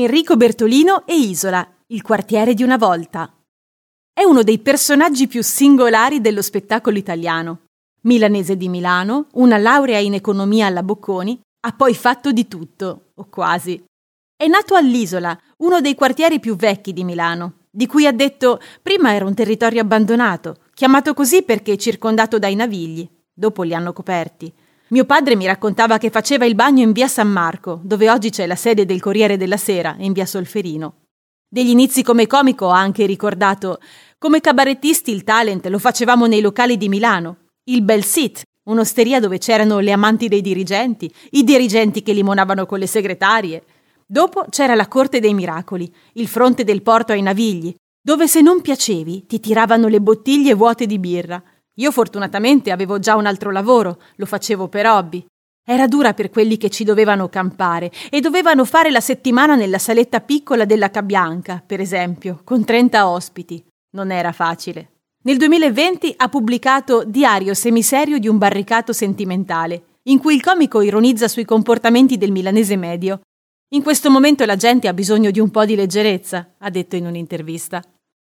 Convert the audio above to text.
Enrico Bertolino e Isola, il quartiere di una volta. È uno dei personaggi più singolari dello spettacolo italiano. Milanese di Milano, una laurea in economia alla Bocconi, ha poi fatto di tutto, o quasi. È nato all'Isola, uno dei quartieri più vecchi di Milano, di cui ha detto prima era un territorio abbandonato, chiamato così perché circondato dai navigli, dopo li hanno coperti. Mio padre mi raccontava che faceva il bagno in via San Marco, dove oggi c'è la sede del Corriere della Sera, in via Solferino. Degli inizi come comico ha anche ricordato come cabarettisti il talent lo facevamo nei locali di Milano, il Bel Sit, un'osteria dove c'erano le amanti dei dirigenti, i dirigenti che limonavano con le segretarie. Dopo c'era la Corte dei Miracoli, il fronte del porto ai Navigli, dove se non piacevi ti tiravano le bottiglie vuote di birra. Io fortunatamente avevo già un altro lavoro, lo facevo per hobby. Era dura per quelli che ci dovevano campare e dovevano fare la settimana nella saletta piccola della Cabianca, per esempio, con 30 ospiti. Non era facile. Nel 2020 ha pubblicato Diario semiserio di un barricato sentimentale, in cui il comico ironizza sui comportamenti del milanese medio. In questo momento la gente ha bisogno di un po' di leggerezza, ha detto in un'intervista.